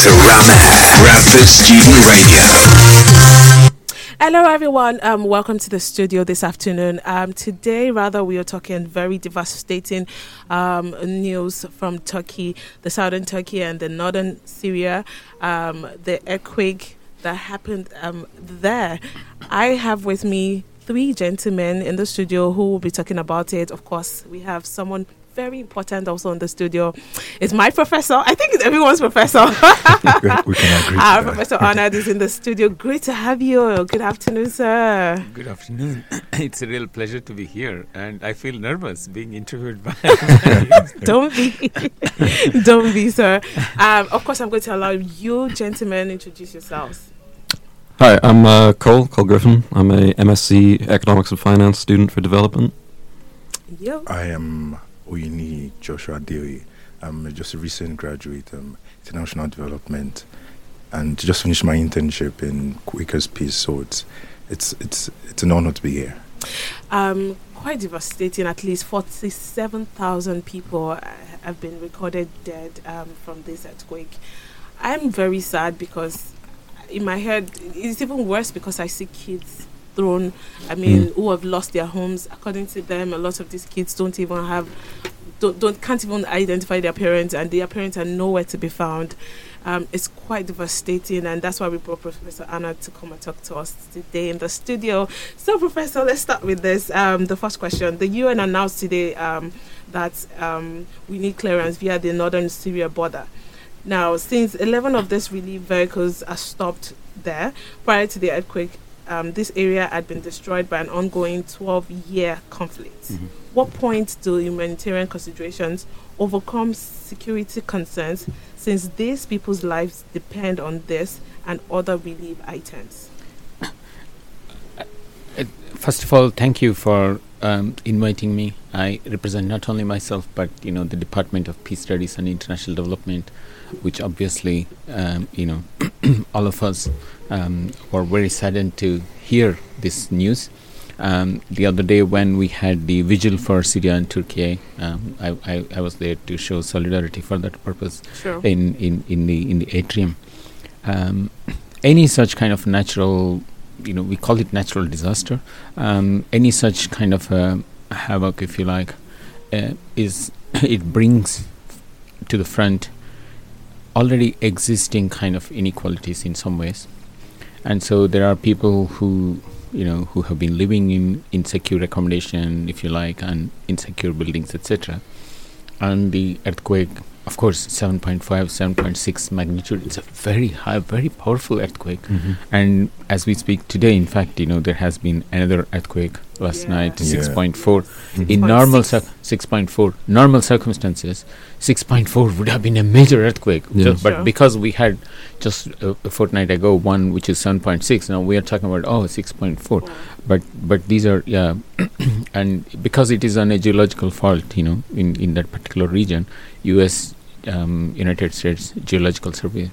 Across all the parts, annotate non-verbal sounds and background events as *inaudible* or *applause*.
to Ram Air, Bradford Student Radio. Hello, everyone. Um, welcome to the studio this afternoon. Um, today, rather, we are talking very devastating um, news from Turkey, the southern Turkey and the northern Syria, um, the earthquake that happened um, there. I have with me three gentlemen in the studio who will be talking about it. Of course, we have someone very important also in the studio. It's my professor. I think it's everyone's professor. *laughs* we can agree. *laughs* Our Professor Anand is in the studio. Great to have you. Good afternoon, sir. Good afternoon. *clears throat* it's a real pleasure to be here, and I feel nervous being interviewed by. *laughs* Don't be, don't be, sir. Um, of course, I'm going to allow you, gentlemen, introduce yourselves. Hi, I'm uh, Cole, Cole Griffin. I'm a MSc Economics and Finance student for development. You. I am Oyini Joshua Dewi. I'm just a recent graduate, um, international development, and just finished my internship in Quakers Peace. So it's it's it's it's an honor to be here. Um, quite devastating. At least forty-seven thousand people uh, have been recorded dead um, from this earthquake. I'm very sad because in my head it's even worse because I see kids thrown. I mean, Mm. who have lost their homes. According to them, a lot of these kids don't even have, don't, don't can't even identify their parents, and their parents are nowhere to be found. Um, it's quite devastating, and that's why we brought Professor Anand to come and talk to us today in the studio. So, Professor, let's start with this. Um, the first question: The UN announced today um, that um, we need clearance via the northern Syria border. Now, since 11 of these relief vehicles are stopped there prior to the earthquake, um, this area had been destroyed by an ongoing 12 year conflict. What point do humanitarian considerations overcome security concerns since these people's lives depend on this and other relief items? First of all, thank you for um, inviting me. I represent not only myself, but you know the Department of Peace Studies and International Development, which obviously um, you know *clears throat* all of us um, were very saddened to hear this news. Um, the other day, when we had the vigil for Syria and Turkey, um, I, I, I was there to show solidarity for that purpose Sure. in, in, in the in the atrium. Um, any such kind of natural, you know, we call it natural disaster. Um, any such kind of uh, havoc, if you like, uh, is *coughs* it brings to the front already existing kind of inequalities in some ways, and so there are people who you know who have been living in insecure accommodation, if you like, and insecure buildings, etc. And the earthquake of course 7.5 7.6 magnitude it's a very high very powerful earthquake and as we speak today in fact you know there has been another earthquake last Yeah. night Yeah. 6.4 Mhm. in 6.6. normal cir- 6.4 normal circumstances 6.4 would have been a major earthquake Yeah. Just- but Sure. because we had just a, a fortnight ago one which is 7.6 now we are talking about oh 6.4 but but these are yeah *clears throat* and because it is on a geological fault you know in in that particular region us um, united states geological survey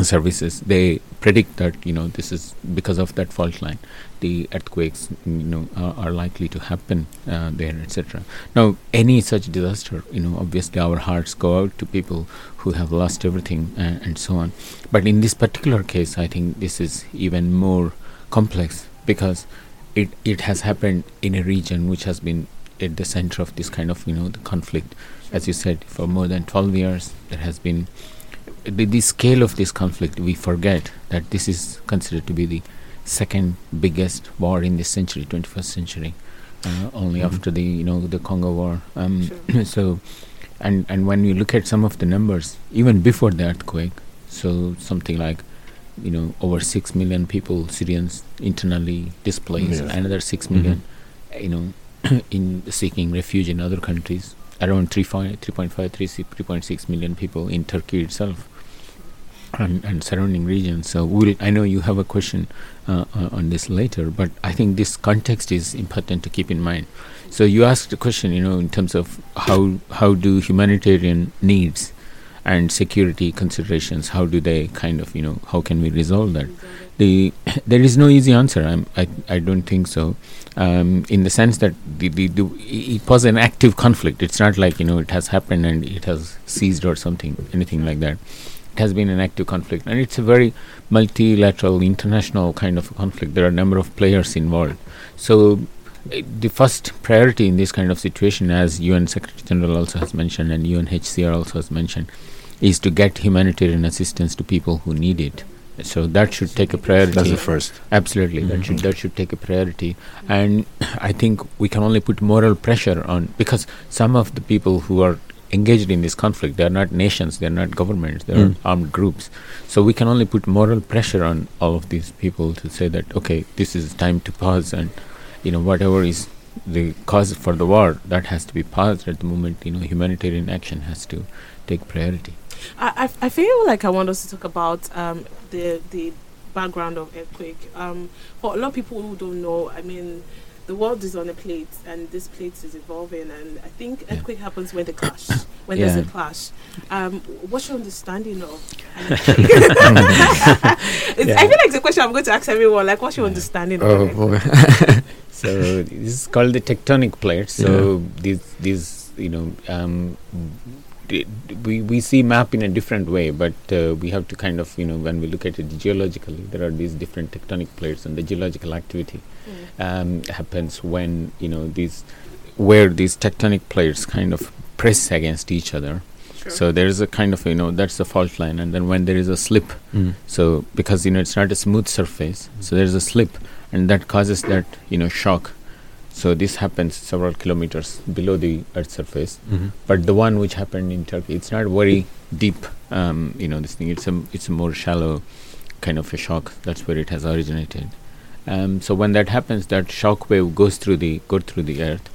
services they predict that you know this is because of that fault line. The earthquakes you know are, are likely to happen uh, there etc now any such disaster you know obviously our hearts go out to people who have lost everything uh, and so on. But in this particular case i think this is even more complex because it it has happened in a region which has been at the center of this kind of you know the conflict as you said for more than 12 years there has been the, the scale of this conflict we forget that this is considered to be the second biggest war in this century 21st century uh, only Mhm. after the you know the congo war um, Sure. *clears throat* so and and when you look at some of the numbers even before the earthquake so something like you know over 6 million people syrians internally displaced Yeah. another 6 million you know *coughs* in seeking refuge in other countries. Around 3.5 3.5 3.6 million people in turkey itself and, and surrounding regions. So we'll, i know you have a question uh, uh, on this later but i think this context is important to keep in mind. So you asked a question you know in terms of how how do humanitarian needs and security considerations how do they kind of you know how can we resolve that the *coughs* there is no easy answer I'm, I I don't think so um, in the sense that the, the, the it was an active conflict it's not like you know it has happened and it has ceased or something anything like that it has been an active conflict, and it's a very multilateral, international kind of conflict. There are a number of players involved. So, uh, the first priority in this kind of situation, as UN Secretary General also has mentioned, and UNHCR also has mentioned, is to get humanitarian assistance to people who need it. So that should take a priority. That's the first. Absolutely, that should that should take a priority, and *clears throat* I think we can only put moral pressure on because some of the people who are engaged in this conflict they are not nations, they are not governments, they are Mm. armed groups. So we can only put moral pressure on all of these people to say that okay, this is time to pause, and you know whatever is the cause for the war that has to be paused at the moment. You know, humanitarian action has to take priority. I, I, I feel like I want us to talk about um, the the background of earthquake. Um, for a lot of people who don't know, I mean, the world is on a plate, and this plate is evolving. And I think Yeah. earthquake happens when the clash, when there's a clash. Um, what's your understanding of? an *laughs* earthquake? I feel like the question I'm going to ask everyone. Like, what's your understanding of? Oh an boy. *laughs* So this is called the tectonic plate. So these these you know um, d- d- we we see map in a different way, but uh, we have to kind of you know when we look at it geologically, there are these different tectonic plates, and the geological activity um, happens when you know these where these tectonic plates kind of press against each other. Sure. So there is a kind of you know that's the fault line, and then when there is a slip, Mm. so because you know it's not a smooth surface, so there's a slip, and that causes that you know shock. So this happens several kilometers below the Earth's surface. Mhm. But the one which happened in Turkey, it's not very deep. Um, you know this thing. It's a it's a more shallow kind of a shock. That's where it has originated. Um, so when that happens, that shock wave goes through the go through the Earth,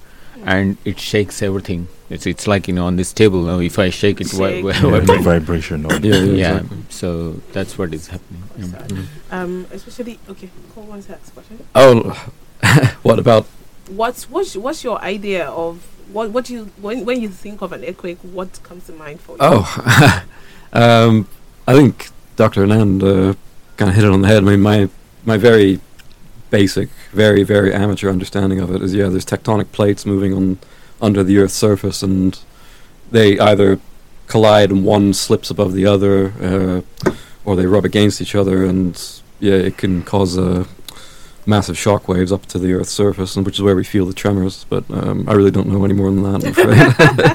and it shakes everything. It's it's like you know on this table. Now if I shake it, wha- Shake. wha- Yeah, *laughs* the vibration. Of *laughs* Yeah, yeah, yeah. exactly. So that's what is happening. Yeah. Mm. Um, especially okay. Cole wants to ask a question. Oh, *laughs* what about? What's what's what's your idea of what what you when when you think of an earthquake? What comes to mind for you? Oh, *laughs* um, I think Dr. Anand uh, kind of hit it on the head. I mean, my my very basic, very very amateur understanding of it is yeah, there's tectonic plates moving on under the Earth's surface, and they either collide and one slips above the other, uh, or they rub against each other, and yeah, it can cause uh, massive shock waves up to the Earth's surface, and which is where we feel the tremors. But um, I really don't know any more than that. I'm afraid.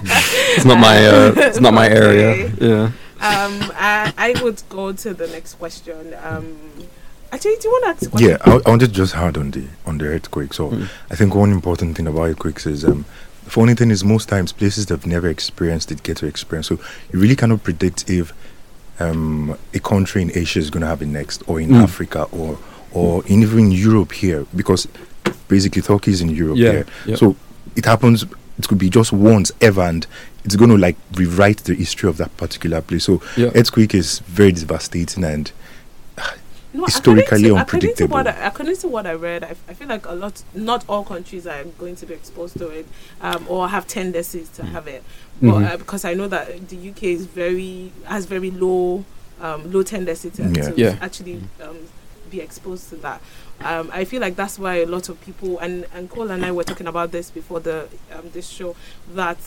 *laughs* it's not my uh, *laughs* it's not my area. Yeah. Um, I, I would go to the next question. Um, actually, do you want to ask? Yeah, I, I wanted to just hard on the on the earthquake. So Mm. I think one important thing about earthquakes is um, the funny thing is most times places that have never experienced it get to experience. So you really cannot predict if um, a country in Asia is going to have it next, or in Mm. Africa, or or in even Europe here, because basically Turkey is in Europe Yeah, here. yeah. So it happens. It could be just once ever, and it's going to like rewrite the history of that particular place. So Yeah. earthquake is very devastating and No, historically according to, according to what unpredictable. I, according to what I read, I feel like a lot, not all countries are going to be exposed to it, um, or have tendencies to have it. But Mhm. uh, because I know that the UK is very has very low, um, low tendency to, Yeah. to Yeah. actually um, be exposed to that. Um, I feel like that's why a lot of people and and Cole and I were talking about this before the um, this show that.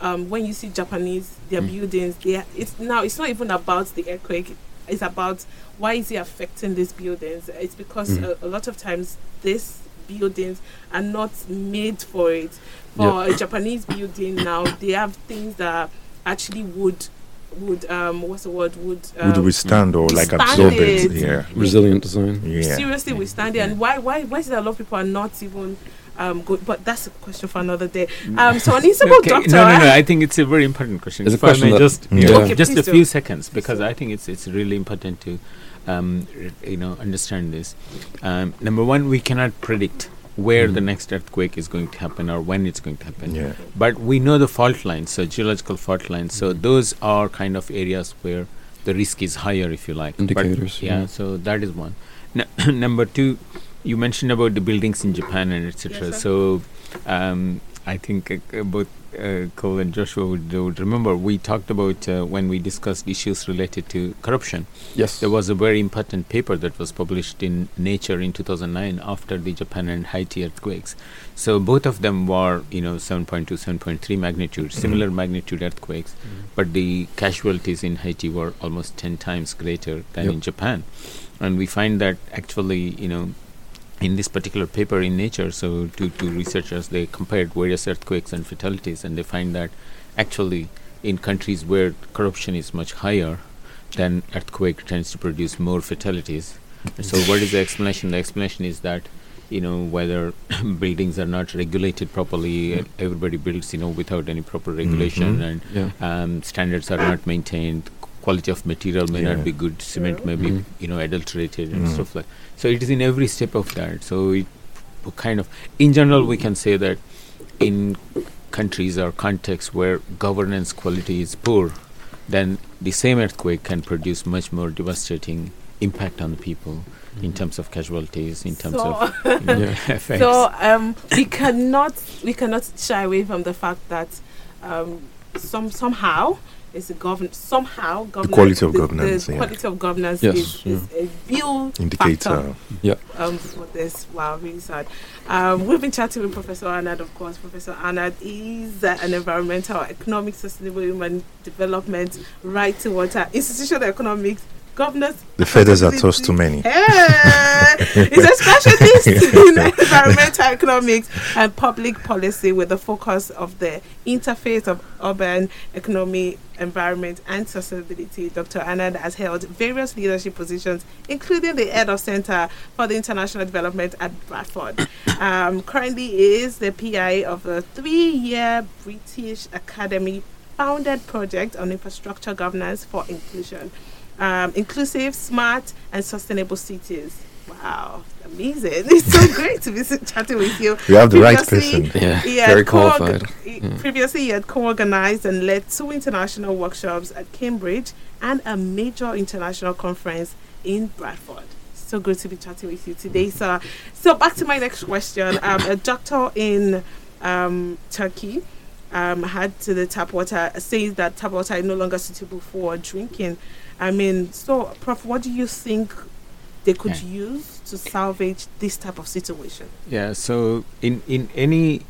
Um, when you see Japanese, their Mm. buildings, they are- it's now it's not even about the earthquake. It's about why is it affecting these buildings? It's because Mhm. a, a lot of times these buildings are not made for it. For a Japanese building now, they have things that actually would would um what's the word would um, would withstand or like withstand absorb it. it. Yeah. Resilient design. Yeah. seriously withstand it. And why why why is it a lot of people are not even um good? But that's a question for another day. Um, so an Isabel Okay, doctor. No, no, no. I think it's a very important question. It's a If I question may just Yeah. ju- Okay, just please a do. few seconds because do. I think it's it's really important to um, r- you know understand this. Um, number one, we cannot predict where the Mhm. next earthquake is going to happen or when it's going to happen. Yeah. But we know the fault lines, so geological fault lines. So Mhm. those are kind of areas where the risk is higher, if you like. But Indicators, yeah, yeah. so that is one. N- *coughs* number two, you mentioned about the buildings in Japan and etc. Yes, so um, I think uh, both uh, Cole and Joshua would, would remember we talked about uh, when we discussed issues related to corruption. Yes. There was a very important paper that was published in Nature in 2009 after the Japan and Haiti earthquakes. So both of them were, you know, 7.2, 7.3 magnitude, similar magnitude earthquakes, but the casualties in Haiti were almost 10 times greater than Yep. in Japan. And we find that actually, you know, in this particular paper in Nature, so two, two researchers they compared various earthquakes and fatalities, and they find that actually in countries where corruption is much higher, then earthquake tends to produce more fatalities. So, what is the explanation? The explanation is that you know whether *coughs* buildings are not regulated properly, uh, everybody builds you know without any proper regulation, Mhm. and Yeah. um, standards are not maintained. Quality of material may Yeah. not be good. Cement may be Mhm. you know adulterated and Mm. stuff like. So it is in every step of that. So it kind of, in general, we can say that in countries or contexts where governance quality is poor, then the same earthquake can produce much more devastating impact on the people in terms of casualties, in terms so, of *laughs* you know, *laughs* effects. so um, we cannot we cannot shy away from the fact that um, some somehow is a govern somehow governance, quality of the, governance, The yeah. quality of governance Yes, is, is a real factor Indicator. um, for this. Wow, really sad. Um, we've been chatting with Professor Anand, of course. Professor Anand is uh, an environmental, economic, sustainable human development, right to water, institutional economics, governance. The feathers are tossed too many. Hey! He's a specialist *laughs* in environmental economics and public policy with the focus of the interface of urban economy, environment, and sustainability. Dr. Anand has held various leadership positions, including the head of Center for the International Development at Bradford. Um, currently is the PI of a three-year British Academy founded project on infrastructure governance for inclusion um, inclusive, smart, and sustainable cities. Wow, amazing! *laughs* It's so great to be chatting with you. You have the right Previously, person. Yeah. he Very co-org- qualified. Yeah. Previously, he had co-organized and led two international workshops at Cambridge and a major international conference in Bradford. So good to be chatting with you today, sir. So back to my next question. *coughs* Um, a doctor in um, Turkey um, had to the tap water says that tap water is no longer suitable for drinking. I mean, so Prof, what do you think they could Yeah. use to salvage this type of situation? Yeah. So in in any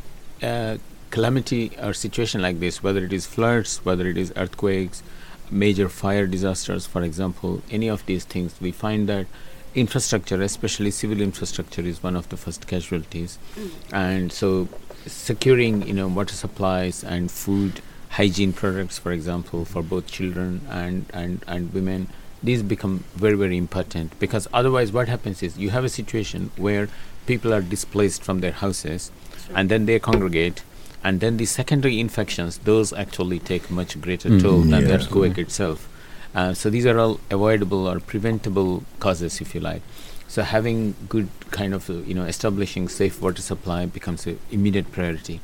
uh, calamity or situation like this, whether it is floods, whether it is earthquakes, major fire disasters, for example, any of these things, we find that infrastructure, especially civil infrastructure, is one of the first casualties. And so, securing you know water supplies and food, hygiene products, for example, for both children and and and women. These become very, very important because otherwise, what happens is you have a situation where people are displaced from their houses and then they congregate and then the secondary infections those actually take much greater Mhm. toll than the Yeah. earthquake itself uh, so these are all avoidable or preventable causes if you like so having good kind of uh, you know establishing safe water supply becomes an immediate priority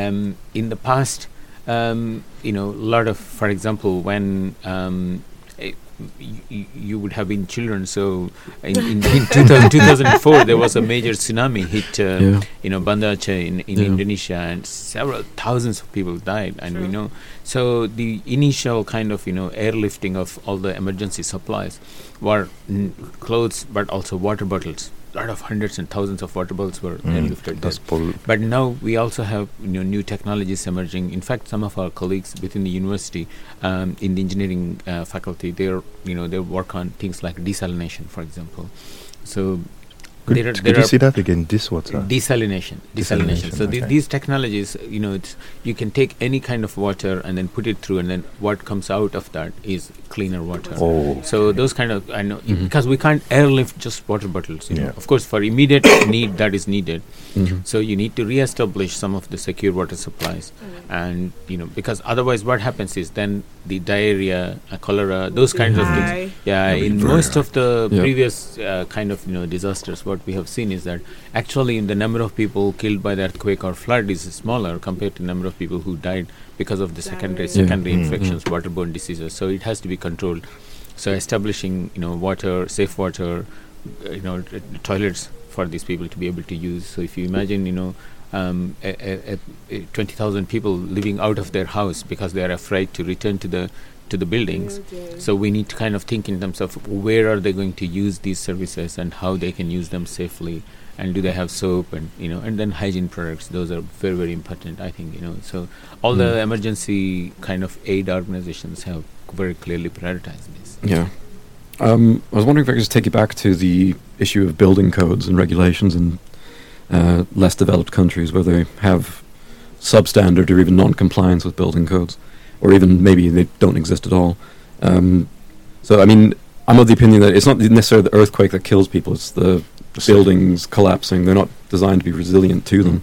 um, in the past um, you know a lot of for example when um, eh, y- y- you would have been children so in, in, in 2000, 2004 there was a major tsunami hit uh, Yeah. you know Banda Aceh in, in Yeah. Indonesia and several thousands of people died and we know so the initial kind of you know airlifting of all the emergency supplies were n- clothes but also water bottles a lot of hundreds and thousands of water bottles were Mm, airlifted that's there. But now we also have you know, new technologies emerging. In fact, some of our colleagues within the university, um, in the engineering uh, faculty, they're you know they work on things like desalination, for example. So Could, there are, could there you are see that again? This water. desalination desalination Desalination, so the, these technologies you know it's you can take any kind of water and then put it through and then what comes out of that is cleaner water Oh. so those kind of i know Mhm. because we can't airlift just water bottles you know Yeah. of course for immediate *coughs* need that is needed Mhm. so you need to re-establish some of the secure water supplies and you know because otherwise what happens is then the diarrhea uh, cholera those kinds of things yeah, Yeah, in most of the Yeah. previous uh, kind of you know disasters, what we have seen is that actually the number of people killed by the earthquake or flood is smaller compared to the number of people who died because of the secondary Diarrhea. secondary Yeah. Mm. infections, waterborne diseases. So it has to be controlled. So establishing you know water, safe water, uh, you know t- toilets for these people to be able to use. So if you imagine you know um, a, a, a, a 20,000 people living out of their house because they are afraid to return to the to the buildings. Building. So we need to kind of think in terms of where are they going to use these services and how they can use them safely, and do they have soap and you know, and then hygiene products. Those are very very important. I think you know. So all the Mm. emergency kind of aid organizations have very clearly prioritized this. Yeah. Um, I was wondering if I could just take you back to the issue of building codes and regulations in uh, less developed countries where they have substandard or even non-compliance with building codes, or even maybe they don't exist at all. Um, so, I mean, I'm of the opinion that it's not necessarily the earthquake that kills people; it's the buildings collapsing. They're not designed to be resilient to them.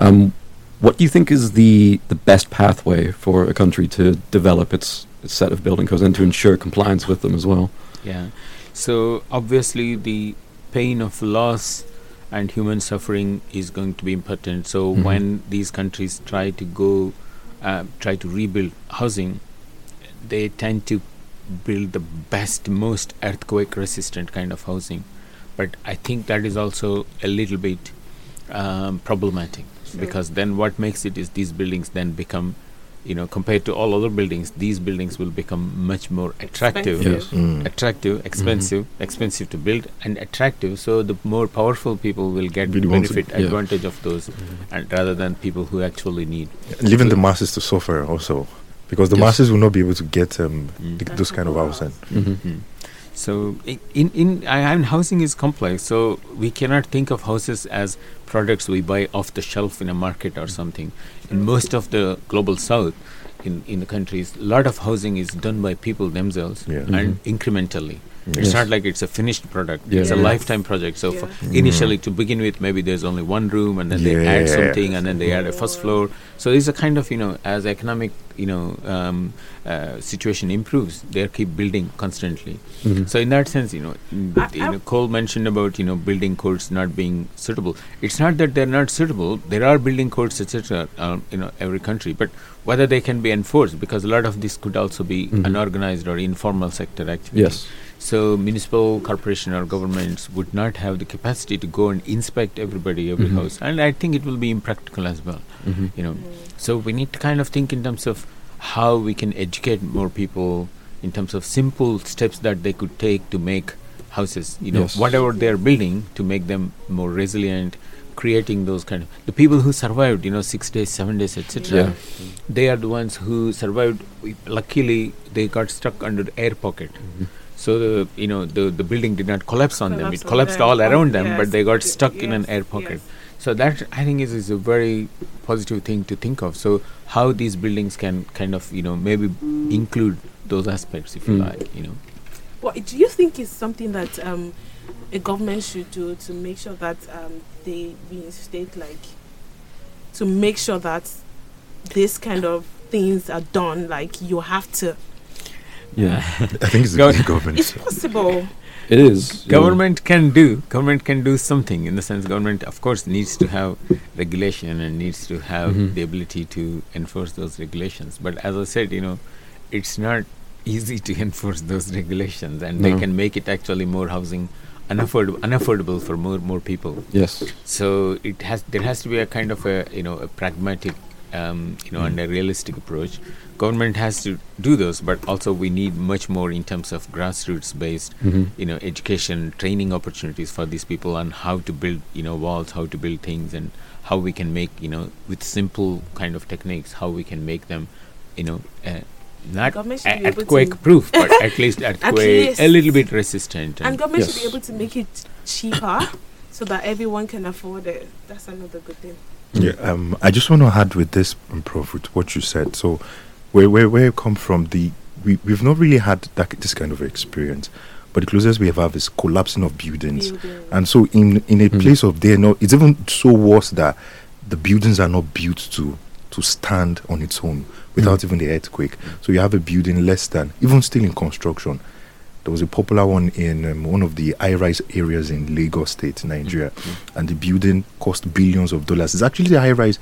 Um, what do you think is the the best pathway for a country to develop its, its set of building codes and to ensure compliance with them as well? Yeah. So obviously the pain of loss and human suffering is going to be important. So Mhm. when these countries try to go, uh, try to rebuild housing, they tend to build the best, most earthquake-resistant kind of housing. But I think that is also a little bit um, problematic Sure. because then what makes it is these buildings then become, you know, compared to all other buildings, these buildings will become much more attractive Expensive. Yes. Mm. attractive, expensive, expensive to build, and attractive. So the more powerful people will get Be the ones who- benefit yeah. advantage of those, and rather than people who actually need. leaving the masses to suffer also because the Yes. masses will not be able to get um, Mm. th- those kind of housing. hmm Mm. So in in I, I mean, housing is complex. So we cannot think of houses as products we buy off the shelf in a market or something. In most of the global south, in in the countries, a lot of housing is done by people themselves Yeah. and mm-hmm. incrementally. Yes. It's not like it's a finished product. Yeah. It's a lifetime project. So for Yeah. initially, to begin with, maybe there's only one room, and then they add something, and then they add a first floor. So it's a kind of you know, as economic you know um, uh, situation improves, they keep building constantly. hmm So in that sense, you know, I- you I- know, Cole mentioned about you know building codes not being suitable. It's not that they're not suitable. There are building codes, etc. Um, you know, every country, but whether they can be enforced, because a lot of this could also be Mhm. unorganized or informal sector activity. Yes. So municipal corporation or governments would not have the capacity to go and inspect everybody, every Mhm. house, and I think it will be impractical as well. hmm You know, so we need to kind of think in terms of how we can educate more people in terms of simple steps that they could take to make houses. You know, Yes. whatever they're building to make them more resilient, creating those kind of the people who survived. You know, six days, seven days, etc. Yeah. They are the ones who survived. Luckily, they got stuck under the air pocket. Mhm. So the you know the the building did not collapse on them. It on collapsed them. all around them, Yes. but they got Y- stuck in an air pocket. yes. So that I think is, is a very positive thing to think of. So how these buildings can kind of you know maybe include those aspects if you Mm. like you know. What do you think is something that um, a government should do to make sure that um, they reinstate, like, to make sure that this kind of things are done? Like, you have to. Yeah. I think it's Go- the government. It's possible. It is. yeah. Government can do government can do something in the sense government of course needs to have regulation and needs to have Mhm. the ability to enforce those regulations. But as I said, you know, it's not easy to *laughs* enforce those regulations and they can make it actually more housing unaffordable unaffordable for more more people. Yes. So it has there has to be a kind of a you know a pragmatic um, you know Mm. and a realistic approach. Government has to do those, but also we need much more in terms of grassroots based hmm you know education training opportunities for these people on how to build you know walls how to build things and how we can make you know with simple kind of techniques how we can make them you know uh, not a- earthquake-proof, but *laughs* at least earthquake a least. little bit resistant And government should be able to make it cheaper *coughs* so that everyone can afford it. That's another good thing. Yeah, um, I just want to add with this, um, Prof, with what you said. So, where where where you come from, the we we've not really had that this kind of experience, but the closest we have had is collapsing of buildings, Building. and so in in a Mhm. place of there, no, it's even so worse that the buildings are not built to to stand on its own without Mhm. even the earthquake. So you have a building less than even still in construction. There was a popular one in um, one of the high-rise areas in Lagos State, Nigeria, and the building cost billions of dollars. It's actually the high-rise,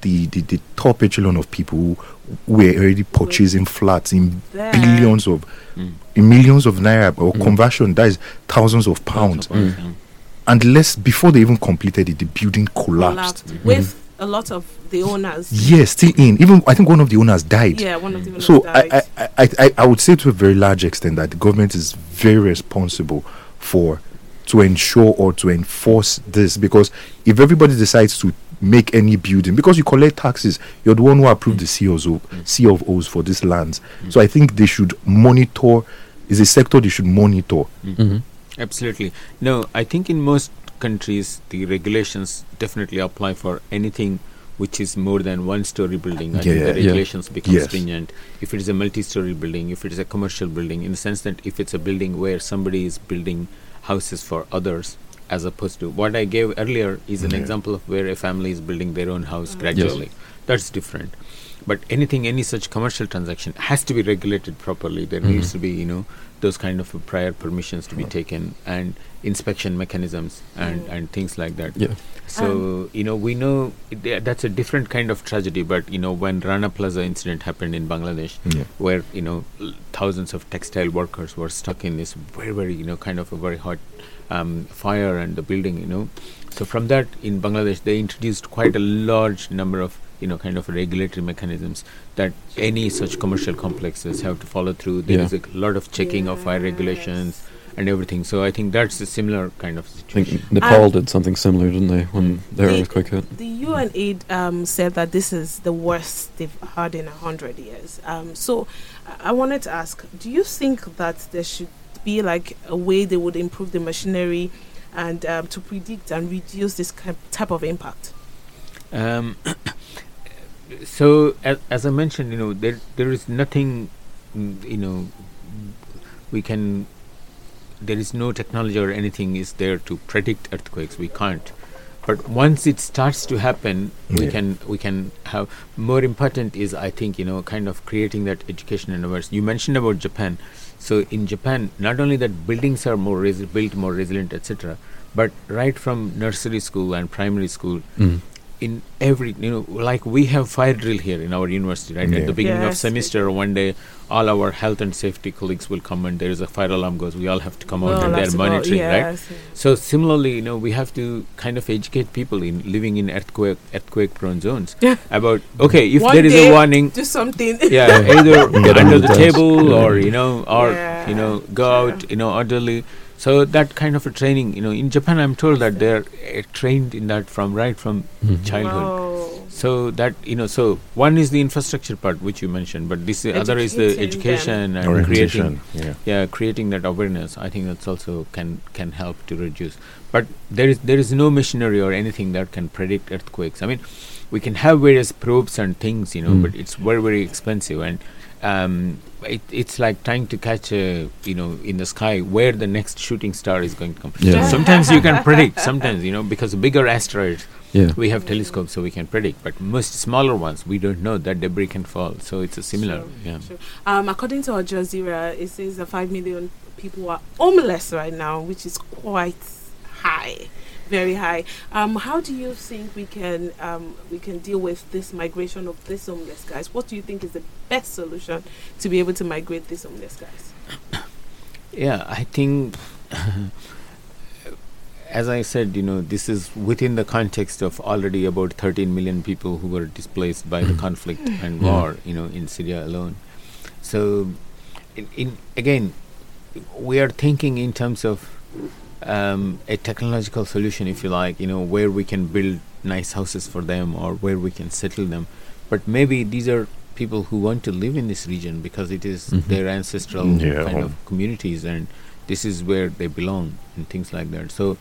the, the, the top echelon of people who were already purchasing flats in There. billions of, Mm. in millions of naira or Mm. conversion. That is thousands of pounds. Mm. Mm. And less before they even completed it, the building collapsed. collapsed with a lot of the owners. Yes, still in. Even I think one of the owners died. Yeah, one of the owners So died. I, I, I, I, I would say to a very large extent that the government is very responsible for to ensure or to enforce this because if everybody decides to make any building because you collect taxes, you're the one who approved the COs, C of O's for these lands. So I think they should monitor. Is a sector they should monitor. hmm Absolutely. No, I think in most countries the regulations definitely apply for anything which is more than one story building. I think Yeah, the yeah. regulations become Yes. stringent. If it is a multi story building, if it is a commercial building, in the sense that if it's a building where somebody is building houses for others as opposed to what I gave earlier is an Yeah. example of where a family is building their own house gradually. That's different. But anything, any such commercial transaction has to be regulated properly. There needs Mhm. to be, you know, those kind of uh, prior permissions to be taken and inspection mechanisms and, Mm. and things like that. Yeah. So you know we know it, that's a different kind of tragedy. But you know when Rana Plaza incident happened in Bangladesh, Yeah. where you know thousands of textile workers were stuck in this very very you know kind of a very hot um, fire and the building you know so from that in bangladesh they introduced quite a large number of you know kind of regulatory mechanisms that any such commercial complexes have to follow through There Yeah. is a lot of checking of fire regulations and everything so i think that's a similar kind of I think Nepal And- did something similar, didn't they, when their The- earthquake hit? The UN aid um, said that this is the worst they've had in a hundred years. Um, so I- I wanted to ask: Do you think that there should be like a way they would improve the machinery and um, to predict and reduce this kind type of impact? *clears throat* So as, as I mentioned, you know, there there is nothing, mm, you know, we can. There is no technology or anything is there to predict earthquakes. We can't. But once it starts to happen, we can we can have. More important is, I think, you know, kind of creating that education and awareness. You mentioned about Japan. So in Japan, not only that buildings are more resi- built more resilient, etc., but right from nursery school and primary school, Mm. In every you know like we have fire drill here in our university right Yeah. at the beginning of Yes, we semester one day all our health and safety colleagues will come and there is a fire alarm goes we all have to come out Well, and they're about- oh, monitoring right yes, yes. so similarly you know we have to kind of educate people in living in earthquake earthquake prone zones Yeah. *laughs* about okay if One there is day- a warning Do something. *laughs* yeah either *laughs* Get under under the the table Yeah. or you know or Yeah, you know go sure. out you know orderly so that kind of a training you know in japan i'm told that they're uh, trained in that from right from Mhm. childhood Wow. so that you know, so one is the infrastructure part which you mentioned, but this uh, other is the Educating education and creating, Yeah. yeah, creating that awareness. I think that's also can can help to reduce. But there is there is no machinery or anything that can predict earthquakes. I mean, we can have various probes and things, you know, Mm. but it's very very expensive and. Um, it, it's like trying to catch a you know in the sky where the next shooting star is going to come. Yeah. Sometimes you can predict. Sometimes you know because bigger asteroids Yeah. we have telescopes so we can predict but most smaller ones we don't know that debris can fall so it's a similar Sure, yeah sure. Um, according to Al Jazeera, it says that five million people are homeless right now, which is quite high, very high. Um, how do you think we can um, we can deal with this migration of these homeless guys? What do you think is the best solution to be able to migrate these homeless guys? yeah i think as i said you know this is within the context of already about 13 million people who were displaced by the conflict *coughs* and Yeah. war you know in syria alone so in, in again we are thinking in terms of um, a technological solution if you like you know where we can build nice houses for them or where we can settle them but maybe these are people who want to live in this region because it is Mhm. their ancestral Yeah. kind of communities and this is where they belong and things like that so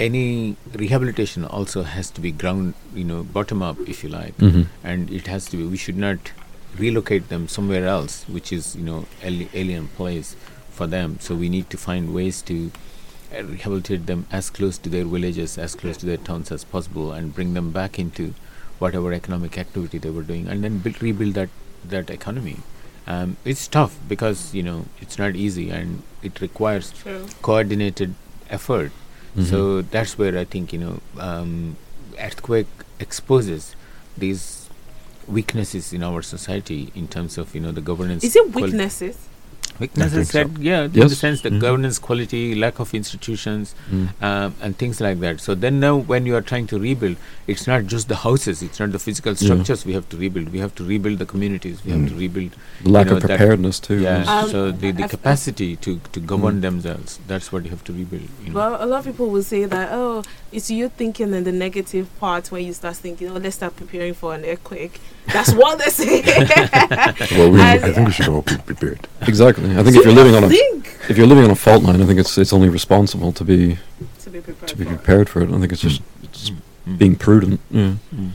any rehabilitation also has to be ground you know bottom up if you like Mhm. and it has to be we should not relocate them somewhere else which is you know ali- alien place for them so we need to find ways to rehabilitate them as close to their villages as close to their towns as possible and bring them back into whatever economic activity they were doing and then build, rebuild that that economy um, it's tough because you know it's not easy and it requires True. coordinated effort Mhm. so that's where I think you know um, earthquake exposes these weaknesses in our society in terms of you know the governance. Is it quali- weaknesses? Weaknesses think so. that yeah, in the sense the Mhm. governance quality, lack of institutions, Mm. um, and things like that. So then now when you are trying to rebuild, it's not just the houses, it's not the physical Yeah. structures we have to rebuild. We have to rebuild the communities. We have to Mm. rebuild The lack you know, of that- preparedness too. yeah. Um, so the, the I've- capacity to, to govern Mm. themselves. That's what you have to rebuild. You know. Well, a lot of people will say that, oh, it's you thinking in the negative part when you start thinking, oh, let's start preparing for an earthquake. That's what they say. *laughs* Well, we, I think we should all be prepared. exactly. I think if you're living on a think if you're living on a fault line, I think it's it's only responsible to be to be prepared. to be for it. for it. I think it's just it's Mm. being prudent. Yeah. Mm.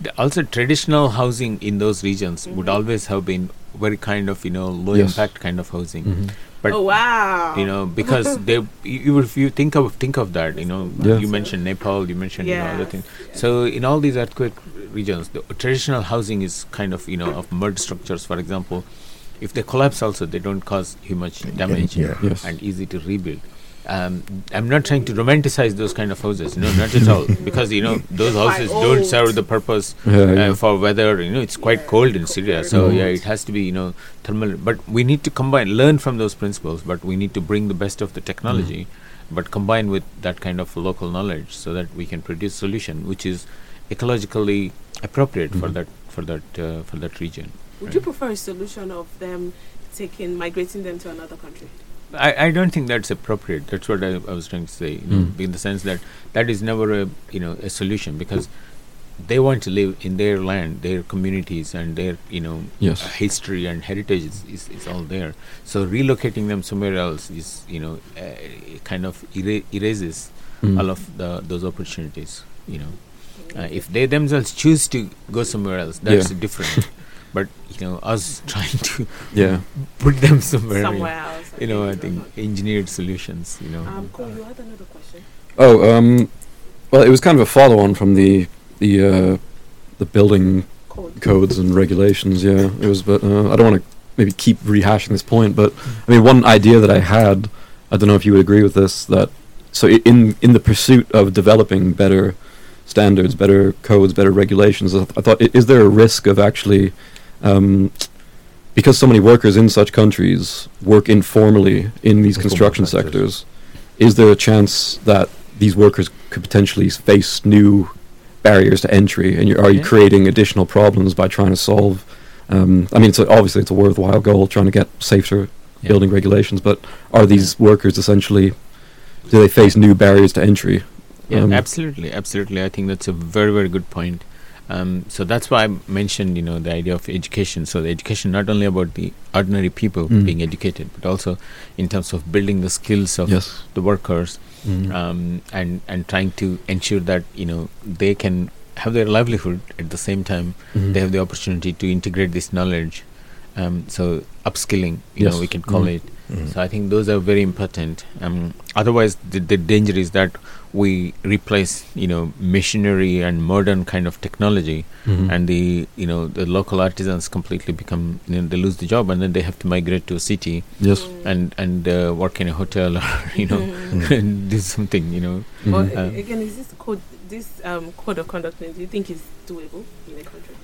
The- Also, traditional housing in those regions would Mhm. always have been very kind of you know low Yes. impact kind of housing. Mhm. But oh wow! you know because *laughs* they you, you- if you think of think of that you know Yeah. you mentioned Nepal you mentioned you know other things yes. so in all these earthquake regions the traditional housing is kind of you know of mud structures for example if they collapse also they don't cause too much damage yeah. Yes. and easy to rebuild um, I'm not trying to romanticize those kind of houses, no, not at all, *laughs* because you know those houses don't serve the purpose Yeah, uh, yeah. for weather. You know, it's quite Yeah, cold in Syria, so yeah, it has to be you know thermal. But we need to combine, learn from those principles, but we need to bring the best of the technology, but combine with that kind of local knowledge, so that we can produce solution which is ecologically appropriate for Mhm. that for that uh, for that region. Would you prefer a solution of them taking migrating them to another country? I, I don't think that's appropriate. That's what I, I was trying to say. Mm. in the sense that that is never a you know a solution because they want to live in their land, their communities, and their you know Yes. uh, history and heritage is, is, is all there. So relocating them somewhere else is you know uh, kind of era- erases Mm. all of the those opportunities. You know, uh, if they themselves choose to go somewhere else, that's Yeah. different. But you know, us *laughs* trying to Yeah. put them somewhere, Somewhere else. you know, I think engineered solutions. You know. Um, Cole, you had another question. Oh, um, well, it was kind of a follow-on from the the uh, the building Code. codes and regulations. Yeah, it was. But uh, I don't want to maybe keep rehashing this point. But I mean, one idea that I had, I don't know if you would agree with this. That so i- in in the pursuit of developing better standards, better codes, better regulations, I, th- I thought, i- is there a risk of actually um, because so many workers in such countries work informally in these construction sectors. sectors, is there a chance that these workers could potentially face new barriers to entry? And you're, are you Yeah. creating additional problems by trying to solve? Um, I mean, it's a, obviously it's a worthwhile goal trying to get safer Yeah. building regulations, but are these workers essentially do they face new barriers to entry? Yeah, Um, absolutely, absolutely. I think that's a very, very good point. Um, so that's why I mentioned, you know, the idea of education. So the education not only about the ordinary people Mm. being educated, but also in terms of building the skills of Yes. the workers Mm. um, and and trying to ensure that you know they can have their livelihood at the same time Mhm. they have the opportunity to integrate this knowledge. Um, so upskilling, you know, we can call Mm. it. Mm. So I think those are very important. Um, otherwise, the, the danger is that we replace, you know, machinery and modern kind of technology, Mhm. and the you know the local artisans completely become you know they lose the job, and then they have to migrate to a city yes. And and uh, work in a hotel or *laughs* you know Mm. *laughs* and do something, you know. Well, Mhm. a- Um, again, is this code, this um, code of conduct, do you think is doable in a country?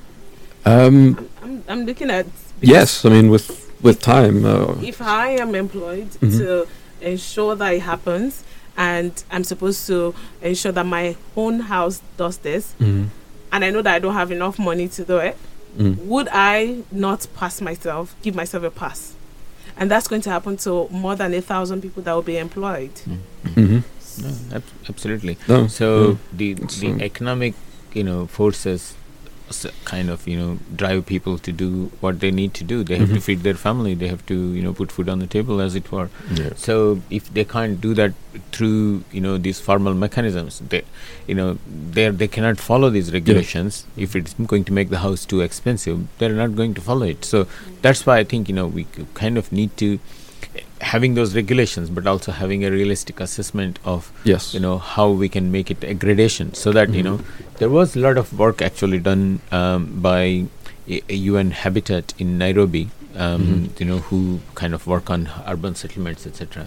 Um, I'm, I'm, I'm looking at. yes, I mean with with time. Uh, If I am employed Mhm. to ensure that it happens, and I'm supposed to ensure that my own house does this, mhm. and I know that I don't have enough money to do it, Mm. would I not pass myself, give myself a pass? And that's going to happen to more than a thousand people that will be employed. Mhm. No, ab- absolutely. No. So Mm. the the economic, you know, forces s- kind of you know drive people to do what they need to do. They have to Mhm. feed their family. They have to you know put food on the table, as it were. Yeah. So if they can't do that through you know these formal mechanisms, they you know they they cannot follow these regulations. If it's going to make the house too expensive, they're not going to follow it. So that's why I think you know we kind of need to having those regulations, but also having a realistic assessment of Yes. you know how we can make it a gradation so that you Mhm. know there was a lot of work actually done um, by a, a UN Habitat in Nairobi um, Mhm. you know who kind of work on urban settlements etc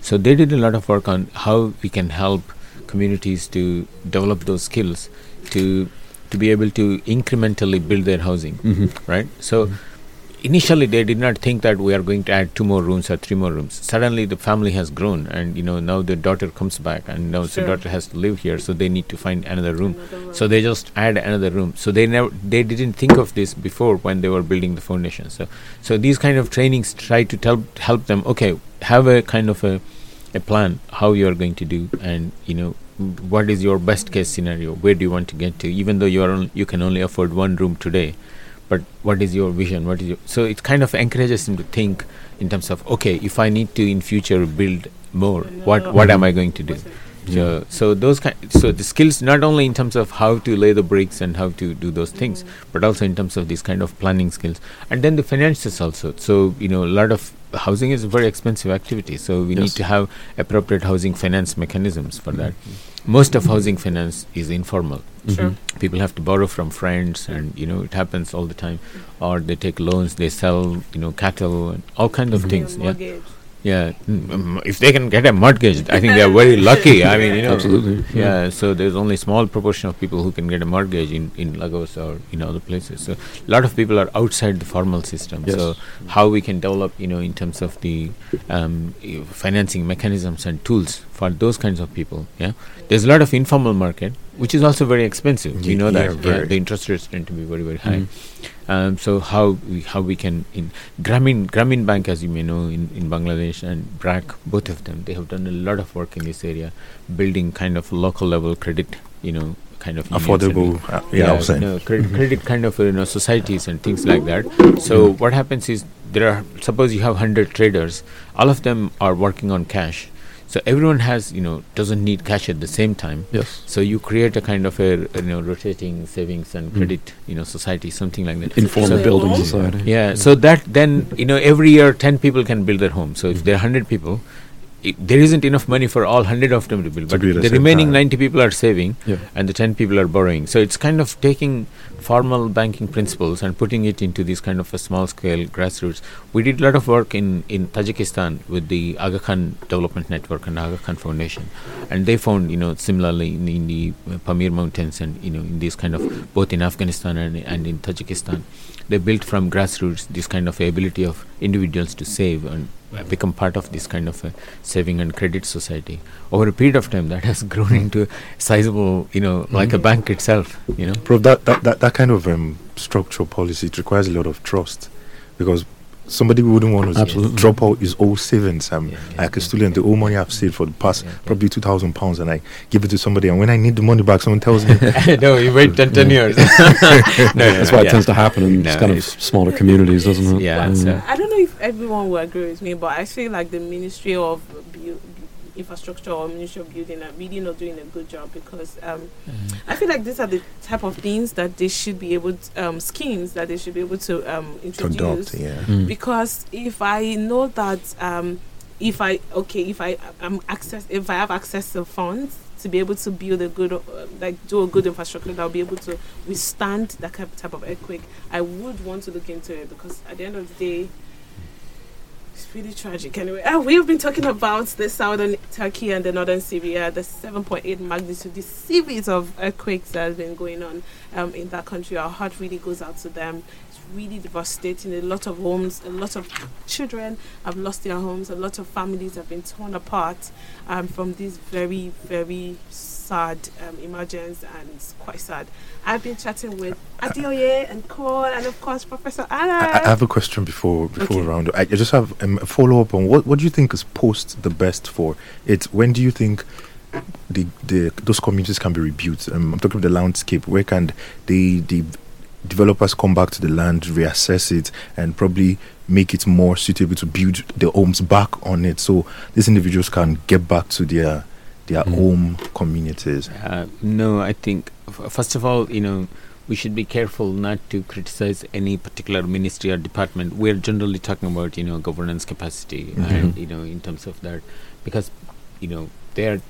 so they did a lot of work on how we can help communities to develop those skills to to be able to incrementally build their housing Mhm. right so initially they did not think that we are going to add two more rooms or three more rooms. Suddenly the family has grown, and you know now the daughter comes back, and now the daughter has to live here, so they need to find another room. Another. So they just add another room. So they never they didn't think of this before when they were building the foundation. So so these kind of trainings try to tell help them. Okay, have a kind of a a plan how you are going to do, and you know what is your best case scenario. Where do you want to get to? Even though you are on, you can only afford one room today, but what is your vision? What is your so it kind of encourages them to think in terms of okay, if I need to in future build more, what what am I going to do? So, so those kind, so the skills not only in terms of how to lay the bricks and how to do those things, but also in terms of these kind of planning skills, and then the finances also. So you know, a lot of housing is a very expensive activity, so we need to have appropriate housing finance mechanisms for that. Most of housing finance is informal. Sure. Mhm. People have to borrow from friends, and you know it happens all the time, or they take loans, they sell you know cattle, and all kind of Mhm. things. Yeah. Yeah, mm, um, if they can get a mortgage, I think they are very lucky. I mean, you know, Absolutely. Yeah, so there's only small proportion of people who can get a mortgage in in Lagos or in other places. So a lot of people are outside the formal system. Yes. So how we can develop, you know, in terms of the um, financing mechanisms and tools for those kinds of people. Yeah, there's a lot of informal market, which is also very expensive. Ye- You know yeah, that very. the interest rates tend to be very very high. Mhm. Um, so how we, how we can in Grameen Grameen Bank, as you may know, in, in Bangladesh and BRAC, both of them, they have done a lot of work in this area, building kind of local level credit, you know, kind of unions and- Affordable, uh, yeah, was saying. no, credit, credit kind of you know societies and things like that. So what happens is there are suppose you have hundred traders, all of them are working on cash. So everyone has you know doesn't need cash at the same time. Yes. So you create a kind of a you know rotating savings and Mm. credit you know society something like that. Informal So- building society. Yeah, so that then you know every year ten people can build their home. So if there are hundred people, i there isn't enough money for all hundred of them to build, but at the remaining time. ninety people are saving, Yeah. and the ten people are borrowing. So it's kind of taking formal banking principles and putting it into this kind of a small scale grassroots. We did a lot of work in in Tajikistan with the Aga Khan Development Network and Aga Khan Foundation, and they found you know similarly in, in the Pamir Mountains and you know in these kind of both in Afghanistan and and in Tajikistan, they built from grassroots this kind of ability of individuals to save and become part of this kind of a saving and credit society over a period of time that has *laughs* grown into a sizable you know like a Mhm. bank itself you know Bro, that, that, that, that kind of um, structural policy it requires a lot of trust because somebody wouldn't want to Absolutely. drop out his old savings. Um, Yeah, yeah, like a yeah. student, the old money I've saved for the past Yeah, yeah. probably two thousand pounds, and I give it to somebody, and when I need the money back, someone tells me, *laughs* no you wait 10, 10 years *laughs* no, That's why it tends to happen in No, kind of smaller communities, doesn't it? Yeah, Um, so- I don't know if everyone will agree with me, but I feel like the Ministry of Bu- Infrastructure or Ministry of Building are really not doing a good job because um, I feel like these are the type of things that they should be able to, um, schemes that they should be able to um, introduce. adopt, yeah. Mm. because if I know that um, if I okay if I am access if I have access to funds to be able to build a good uh, like do a good infrastructure that will be able to withstand that type of earthquake, I would want to look into it because at the end of the day. It's really tragic. Anyway, uh, we've been talking about the southern Turkey and the northern Syria, the 7.8 magnitude, the series of earthquakes that has been going on um, in that country. Our heart really goes out to them. It's really devastating. A lot of homes, a lot of children have lost their homes. A lot of families have been torn apart um, from this very, very sad um, emergence, and it's quite sad. I've been chatting with Adeoye and Cole, and of course Professor Anand. I, I have a question before before Okay. round. I, I just have um, a follow up on what what do you think is post the best for it? When do you think the the those communities can be rebuilt? Um, I'm talking about the landscape. Where can the the developers come back to the land, reassess it, and probably make it more suitable to build the homes back on it, so these individuals can get back to their their Mm. home communities. Uh, no, I think f- first of all, you know, we should be careful not to criticize any particular ministry or department. We're generally talking about you know governance capacity and Mhm. you know in terms of that, because you know they are.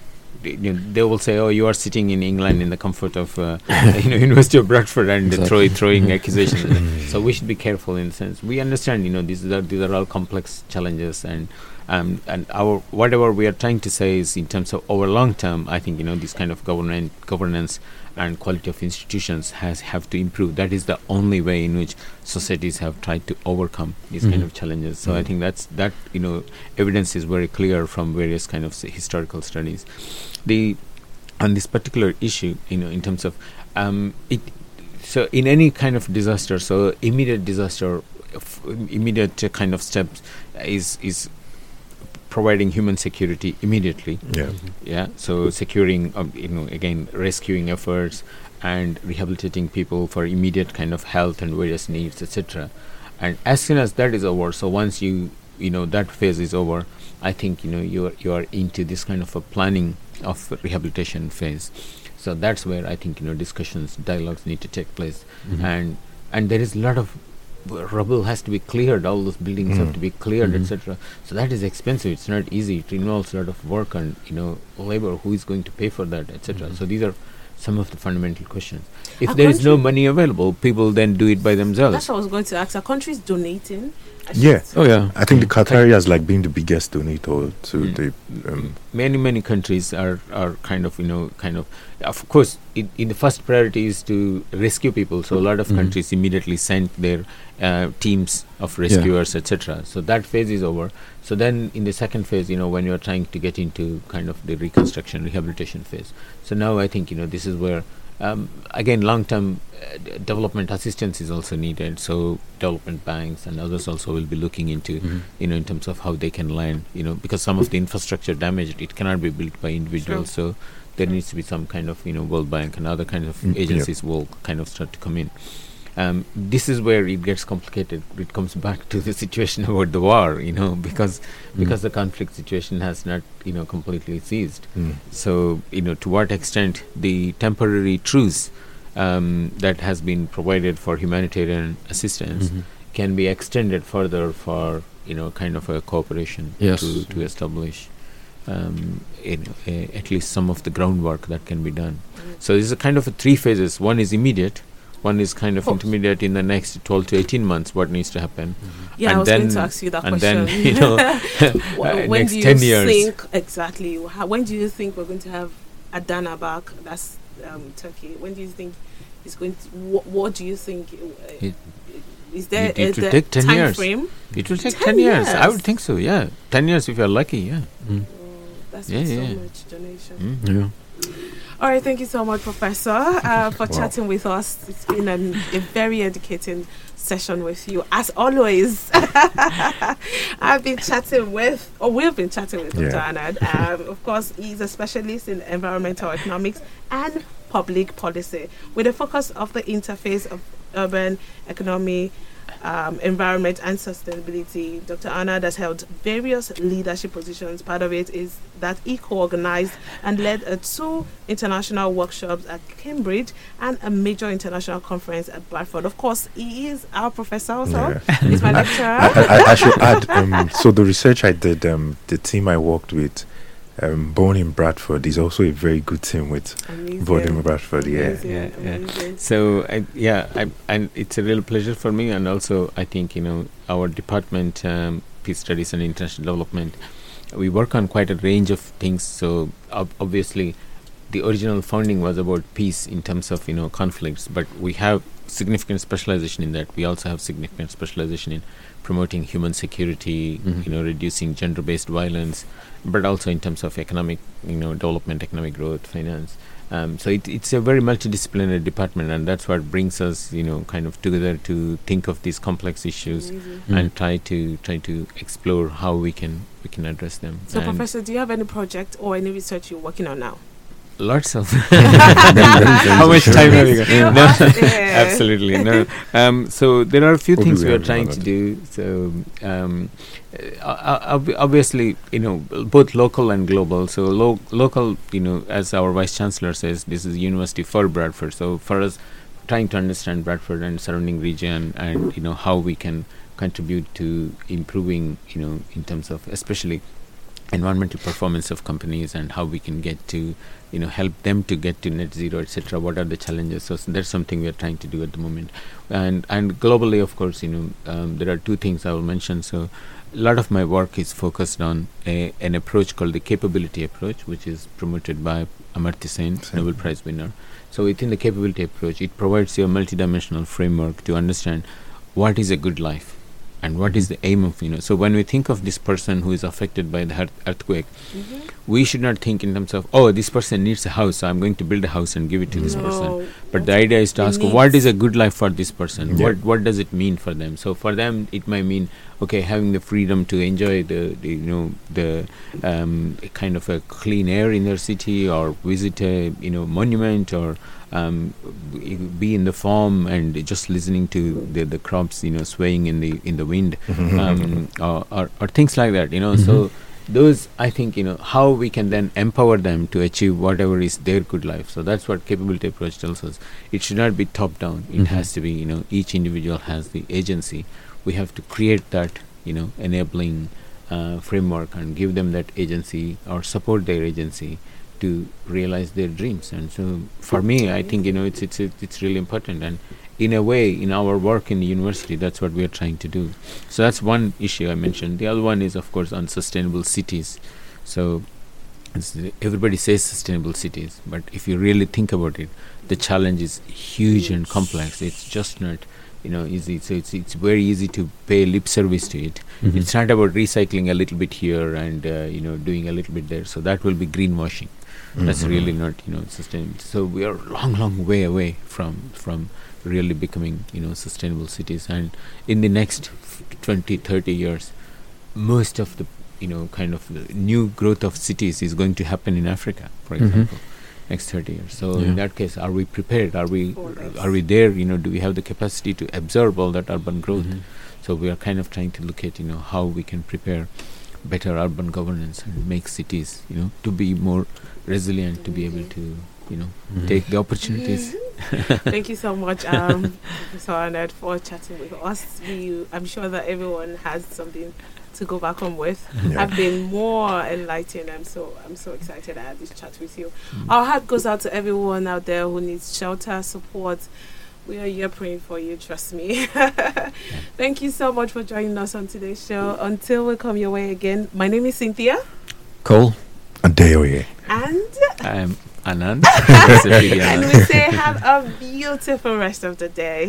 They- You know, they will say, "Oh, you are sitting in England in the comfort of, uh, *laughs* you know, University of Bradford, and Exactly. throw, throwing accusations." so we should be careful in the sense we understand. You know, these are these are all complex challenges, and um, and our whatever we are trying to say is in terms of over long term. I think you know this kind of governance governance and quality of institutions has have to improve. That is the only way in which societies have tried to overcome these kind Mhm. of challenges. So I think that's that you know evidence is very clear from various kind of historical studies. The on this particular issue, you know, in terms of um, it. So in any kind of disaster, so immediate disaster, f- immediate kind of steps is is providing human security immediately Yeah. yeah so securing um, you know again rescuing efforts and rehabilitating people for immediate kind of health and various needs etc and as soon as that is over so once you you know that phase is over i think you know you are you are into this kind of a planning of rehabilitation phase so that's where i think you know discussions dialogues need to take place Mhm. and and there is a lot of rubble has to be cleared all those buildings have Mm. to be cleared Mhm. etc so that is expensive it's not easy it involves a lot of work and you know labor who is going to pay for that etc Mhm. so these are some of the fundamental questions if Our there is no money available people then do it by themselves That's what I was going to ask. Are countries donating? I Yeah. Oh yeah. I think the Qatari has like been the biggest donator to Mm. the um, many many countries are are kind of you know kind of of course in, in the first priority is to rescue people. So a lot of Mhm. countries immediately sent their uh, teams of rescuers etc so that phase is over. So then in the second phase you know when you are trying to get into kind of the reconstruction rehabilitation phase. So now i think you know this is where um, again long term uh, d- development assistance is also needed. So development banks and others also will be looking into Mhm. you know in terms of how they can land you know because some of the infrastructure damaged it cannot be built by individuals. So there needs to be some kind of you know world bank and other kind of Mm, agencies will kind of start to come in um, this is where it gets complicated it comes back to the *laughs* situation about the war you know because Mm. because the conflict situation has not you know completely ceased mm, so, you know, to what extent the temporary truce um, that has been provided for humanitarian assistance Mhm. can be extended further for, you know, kind of a cooperation Yes. to, to establish um, you know, a, at least some of the groundwork that can be done. So, this is a kind of a three phases. One is immediate. One is kind of Oh. intermediate in the next 12 to 18 months, what needs to happen. Yeah, And I was going then- to ask you that and question. then, *laughs* you know, *laughs* uh, when next do you 10 years. think exactly? How, when do you think we're going to have Adana back? That's um, Turkey. When do you think it's going to? What, what do you think? uh, It- is there it- it a will the take 10 time years. frame? It will take 10 10 years. I would think so, yeah. 10 years if you're lucky, yeah. Mm. That's Yeah, with so much donation. Mm. Yeah. All right, thank you so much, Professor, uh, for Wow. chatting with us. It's been an, a very educating session with you, as always. *laughs* I've been chatting with, or we've been chatting with Dr. Yeah. Anand. Um, of course, he's a specialist in environmental economics and public policy, with a focus of the interface of urban economy. Um, environment and sustainability. Dr. Anand has held various leadership positions. Part of it is that he co-organized and led uh, two international workshops at Cambridge and a major international conference at Bradford. Of course, he is our professor also. yeah. He's my *laughs* I, lecturer. I, I should add. Um, so the research I did, um, the team I worked with, um, born in Bradford, is also a very good team with Amazing. born in Bradford. Yeah. Amazing, Yeah, yeah. amazing. So I, yeah, I, and it's a real pleasure for me, and also I think you know our department, um, peace studies and international development, we work on quite a range of things. So ob- obviously, the original founding was about peace in terms of you know conflicts, but we have significant specialization in that. We also have significant specialization in promoting human security, Mhm. you know, reducing gender-based violence, but also in terms of economic, you know, development, economic growth, finance. Um, so it, it's a very multidisciplinary department, and that's what brings us, you know, kind of together to think of these complex issues Amazing. Mm. and try to try to explore how we can we can address them. So, And Professor, do you have any project or any research you're working on now? Lots of How *laughs* *laughs* how much time have you got? No, *laughs* absolutely no. Um, so there are a few What things we we are trying to do. So um, uh, obviously, you know, both local and global. So lo- local, you know, as our vice chancellor says, this is university for Bradford. So for us, trying to understand Bradford and surrounding region, and you know how we can contribute to improving, you know, in terms of especially environmental performance of companies and how we can get to you know help them to get to net zero etc what are the challenges? So, that's something we are trying to do at the moment. And and globally of course you know um, there are two things i will mention. So a lot of my work is focused on a, an approach called the capability approach which is promoted by amartya sen Sen. nobel prize winner. So within the capability approach it provides you a multidimensional framework to understand what is a good life and what is the aim of you know so when we think of this person who is affected by the earth- earthquake Mhm. we should not think in terms of oh this person needs a house so i'm going to build a house and give it to this person but the idea is to It ask what is a good life for this person Yeah. what what does it mean for them so for them it might mean okay having the freedom to enjoy the, the you know the um, kind of a clean air in their city or visit a you know monument or um, be in the farm and just listening to the, the crops you know swaying in the in the wind um, or, or, or things like that you know. So those i think you know how we can then empower them to achieve whatever is their good life. So that's what capability approach tells us. It should not be top down. It Mhm. has to be you know each individual has the agency. We have to create that you know enabling uh, framework and give them that agency or support their agency to realize their dreams. And so for me i think you know it's it's it's really important. And in a way in our work in the university that's what we are trying to do. So that's one issue i mentioned. The other one is of course on sustainable cities. So it's, everybody says sustainable cities but if you really think about it the challenge is huge and complex. It's just not you know easy. So it's it's very easy to pay lip service to it. Mhm. it's not about recycling a little bit here and uh, you know doing a little bit there. So that will be greenwashing that's Mhm. really not you know sustainable so we are long long way away from from really becoming you know sustainable cities and in the next f- 20 30 years most of the you know kind of new growth of cities is going to happen in africa for Mhm. example next 30 years so Yeah. in that case are we prepared are we For are we there you know do we have the capacity to absorb all that urban growth Mhm. so we are kind of trying to look at you know how we can prepare better urban governance and make cities you know to be more resilient to be able to you know Mhm. take the opportunities *laughs* Thank you so much, um, Professor Anand, for chatting with us. We, I'm sure that everyone has something to go back home with. Yeah. I've been more enlightened. I'm so I'm so excited I had this chat with you. Our heart goes out to everyone out there who needs shelter, support. We are here praying for you, trust me. *laughs* Thank you so much for joining us on today's show. Until we come your way again, my name is Cynthia Cole. Adeoye. and i'm anand That's a big and we say have a beautiful rest of the day.